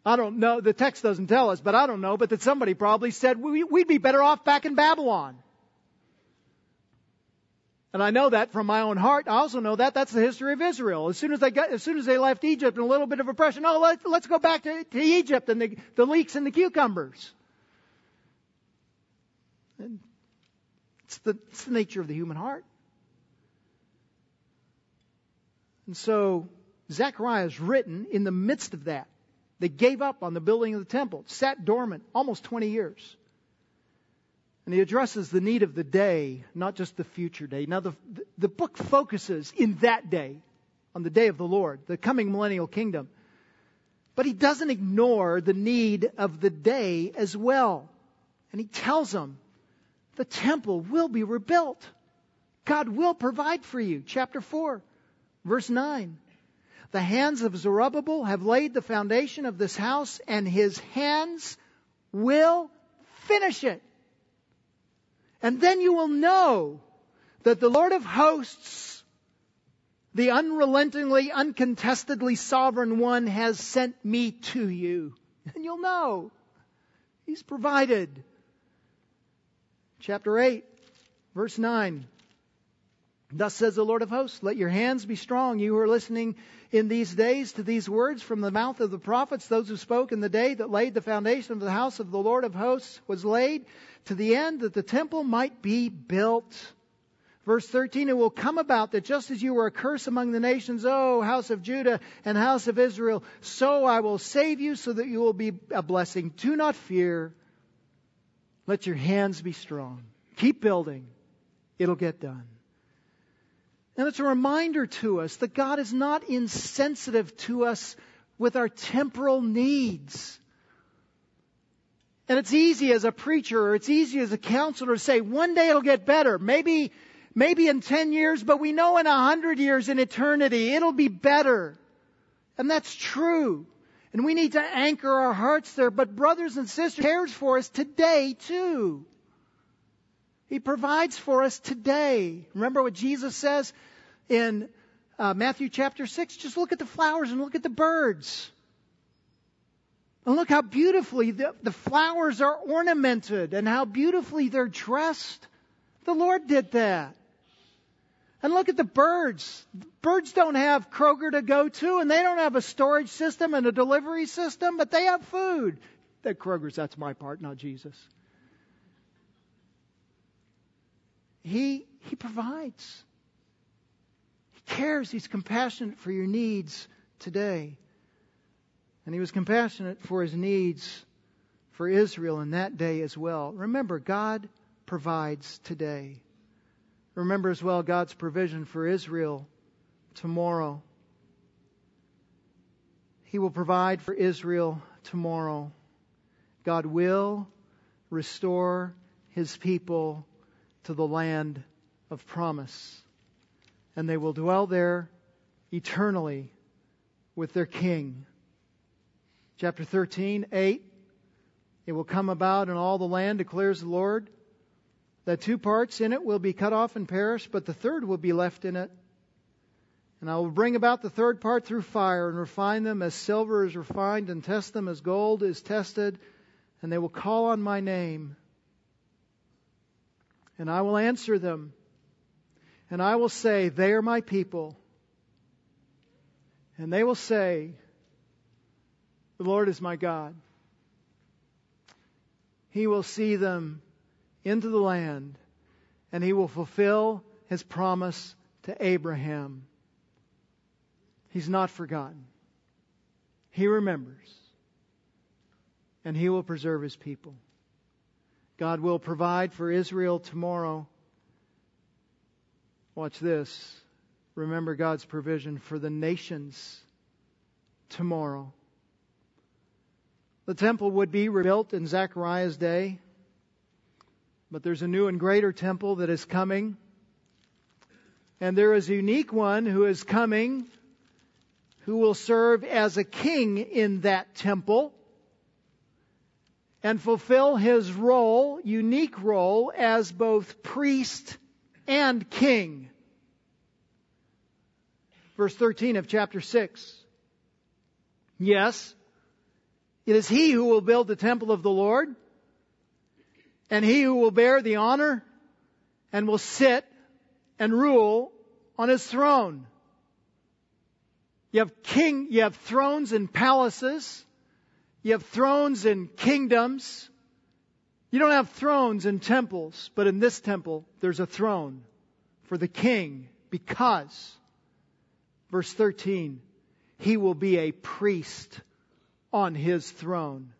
I don't know, the text doesn't tell us, but I don't know, but that somebody probably said we'd be better off back in Babylon. And I know that from my own heart. I also know that that's the history of Israel. As soon as they got, as soon as they left Egypt and a little bit of oppression, oh, let, let's go back to, to Egypt and the, the leeks and the cucumbers. And it's the, it's the nature of the human heart. And so Zechariah is written in the midst of that. They gave up on the building of the temple, sat dormant almost 20 years. And he addresses the need of the day, not just the future day. Now, the, the book focuses in that day, on the day of the Lord, the coming millennial kingdom. But he doesn't ignore the need of the day as well. And he tells them the temple will be rebuilt. God will provide for you. Chapter 4, verse 9. The hands of Zerubbabel have laid the foundation of this house, and his hands will finish it. And then you will know that the Lord of hosts, the unrelentingly, uncontestedly sovereign one, has sent me to you. And you'll know. He's provided. Chapter 8, verse 9. Thus says the Lord of hosts, let your hands be strong, you who are listening in these days to these words from the mouth of the prophets, those who spoke in the day that laid the foundation of the house of the Lord of hosts was laid, to the end that the temple might be built. Verse 13, it will come about that just as you were a curse among the nations, O house of Judah and house of Israel, so I will save you so that you will be a blessing. Do not fear. Let your hands be strong. Keep building. It'll get done. And it's a reminder to us that God is not insensitive to us with our temporal needs. And it's easy as a preacher or it's easy as a counselor to say, one day it'll get better. Maybe, maybe in 10 years, but we know in a hundred years in eternity, it'll be better. And that's true. And we need to anchor our hearts there. But brothers and sisters, cares for us today too. He provides for us today. Remember what Jesus says in uh, Matthew chapter 6? Just look at the flowers and look at the birds. And look how beautifully the, the flowers are ornamented and how beautifully they're dressed. The Lord did that. And look at the birds. Birds don't have Kroger to go to, and they don't have a storage system and a delivery system, but they have food. That Kroger's, that's my part, not Jesus. He, he provides. He cares. He's compassionate for your needs today. And he was compassionate for his needs for Israel in that day as well. Remember, God provides today. Remember as well God's provision for Israel tomorrow. He will provide for Israel tomorrow. God will restore his people to the land of promise. And they will dwell there eternally with their king. Chapter 13, 8. It will come about in all the land, declares the Lord, that two parts in it will be cut off and perish, but the third will be left in it. And I will bring about the third part through fire and refine them as silver is refined and test them as gold is tested. And they will call on my name and I will answer them. And I will say, They are my people. And they will say, The Lord is my God. He will see them into the land, and he will fulfill his promise to Abraham. He's not forgotten. He remembers, and he will preserve his people. God will provide for Israel tomorrow. Watch this. Remember God's provision for the nations tomorrow. The temple would be rebuilt in Zechariah's day, but there's a new and greater temple that is coming. And there is a unique one who is coming who will serve as a king in that temple and fulfill his role, unique role, as both priest and king. Verse 13 of chapter 6. Yes, it is he who will build the temple of the Lord, and he who will bear the honor and will sit and rule on his throne. You have king, you have thrones and palaces. You have thrones and kingdoms. You don't have thrones and temples, but in this temple, there's a throne for the king because, verse 13, he will be a priest on his throne.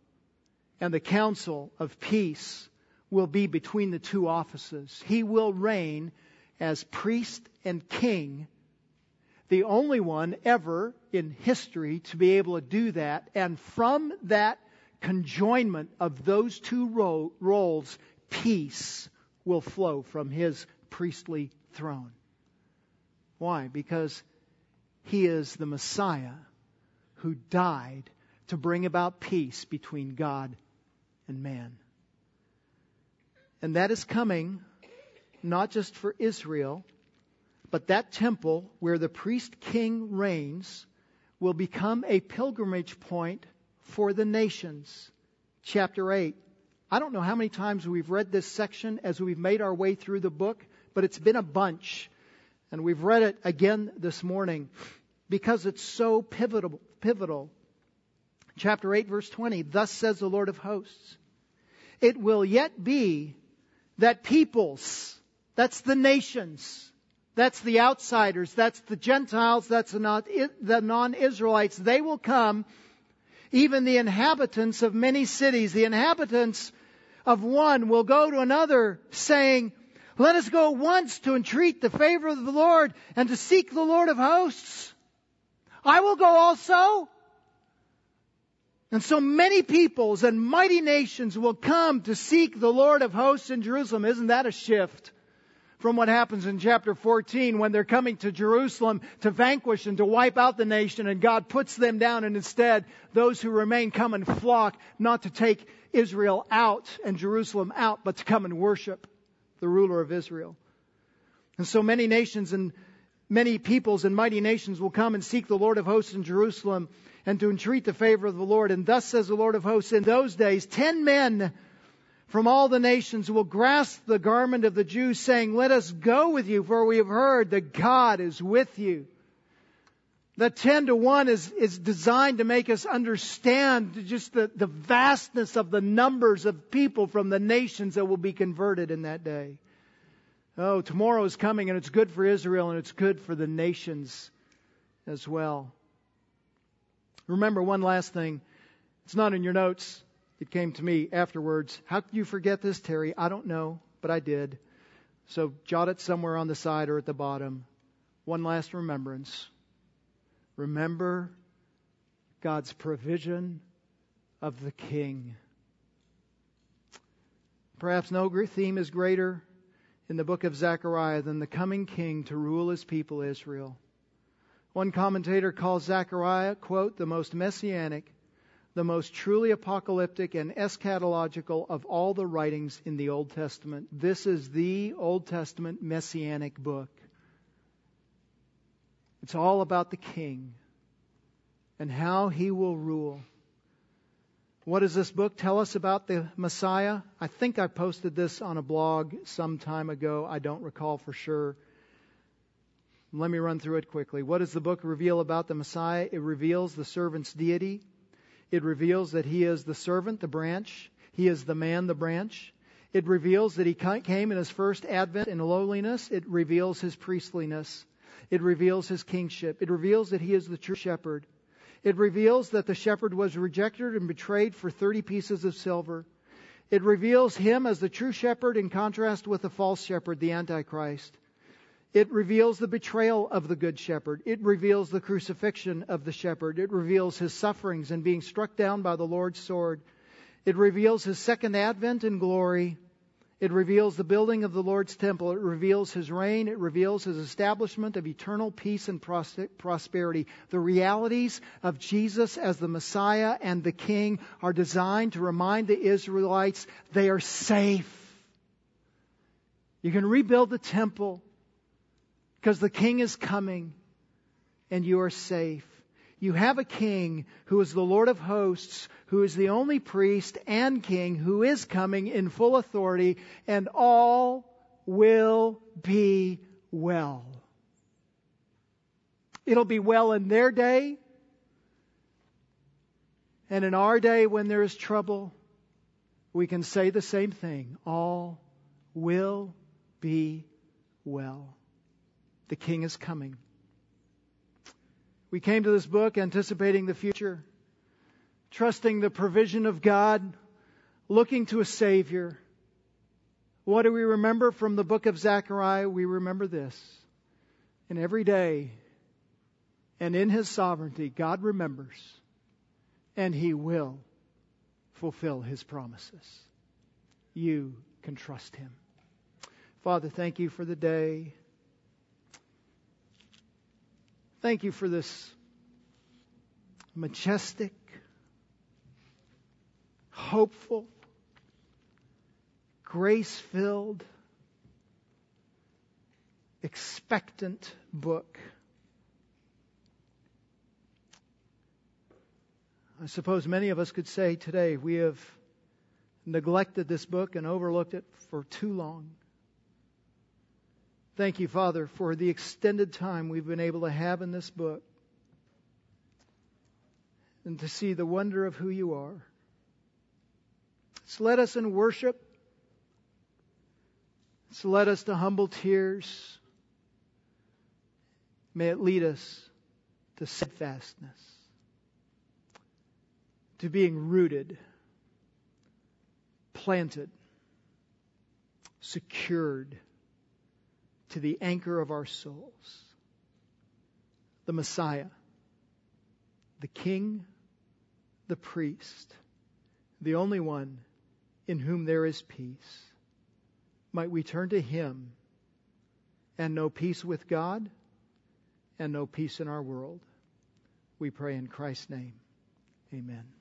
And the counsel of peace will be between the two offices. He will reign as priest and king. The only one ever in history to be able to do that. And from that conjoinment of those two ro- roles, peace will flow from his priestly throne. Why? Because he is the Messiah who died to bring about peace between God and man. And that is coming not just for Israel, but that temple where the priest king reigns will become a pilgrimage point for the nations. Chapter 8. I don't know how many times we've read this section as we've made our way through the book, but it's been a bunch. And we've read it again this morning because it's so pivotal. pivotal. Chapter 8, verse 20. Thus says the Lord of hosts. It will yet be that peoples, that's the nations, that's the outsiders, that's the Gentiles, that's the non Israelites, they will come, even the inhabitants of many cities, the inhabitants of one will go to another saying, let us go at once to entreat the favor of the Lord and to seek the Lord of hosts. I will go also. And so many peoples and mighty nations will come to seek the Lord of hosts in Jerusalem. Isn't that a shift from what happens in chapter 14 when they're coming to Jerusalem to vanquish and to wipe out the nation and God puts them down and instead those who remain come and flock not to take Israel out and Jerusalem out, but to come and worship the ruler of Israel. And so many nations and many peoples and mighty nations will come and seek the Lord of hosts in Jerusalem and to entreat the favor of the Lord. And thus says the Lord of hosts, in those days, ten men from all the nations will grasp the garment of the Jews, saying, Let us go with you, for we have heard that God is with you. The 10 to 1 is, is designed to make us understand just the, the vastness of the numbers of people from the nations that will be converted in that day. Oh, tomorrow is coming and it's good for Israel and it's good for the nations as well. Remember one last thing. It's not in your notes. It came to me afterwards. How could you forget this, Terry? I don't know, but I did. So jot it somewhere on the side or at the bottom. One last remembrance. Remember God's provision of the King. Perhaps no theme is greater in the book of Zechariah than the coming King to rule his people Israel. One commentator calls Zechariah, quote, the most messianic, the most truly apocalyptic and eschatological of all the writings in the Old Testament. This is the Old Testament messianic book. It's all about the king and how he will rule. What does this book tell us about the Messiah? I think I posted this on a blog some time ago. I don't recall for sure. Let me run through it quickly. What does the book reveal about the Messiah? It reveals the servant's deity. It reveals that he is the servant, the branch. He is the man, the branch. It reveals that he came in his first advent in lowliness. It reveals his priestliness. It reveals his kingship. It reveals that he is the true shepherd. It reveals that the shepherd was rejected and betrayed for 30 pieces of silver. It reveals him as the true shepherd in contrast with the false shepherd, the Antichrist. It reveals the betrayal of the Good Shepherd. It reveals the crucifixion of the Shepherd. It reveals his sufferings and being struck down by the Lord's sword. It reveals his second advent in glory. It reveals the building of the Lord's temple. It reveals his reign. It reveals his establishment of eternal peace and prosperity. The realities of Jesus as the Messiah and the King are designed to remind the Israelites they are safe. You can rebuild the temple because the king is coming and you are safe. You have a king who is the Lord of hosts, who is the only priest and king who is coming in full authority, and all will be well. It'll be well in their day, and in our day when there is trouble, we can say the same thing. All will be well. The King is coming. We came to this book anticipating the future, trusting the provision of God, looking to a Savior. What do we remember from the book of Zechariah? We remember this. And every day And in his sovereignty, God remembers and he will fulfill his promises. You can trust him. Father, thank you for the day. Thank you for this majestic, hopeful, grace filled, expectant book. I suppose many of us could say today we have neglected this book and overlooked it for too long. Thank you, Father, for the extended time we've been able to have in this book and to see the wonder of who you are. It's led us in worship. It's led us to humble tears. May it lead us to steadfastness to being rooted, planted, secured to the anchor of our souls. The Messiah, the King, the priest, the only one in whom there is peace. Might we turn to Him and know peace with God and know peace in our world. We pray in Christ's name. Amen.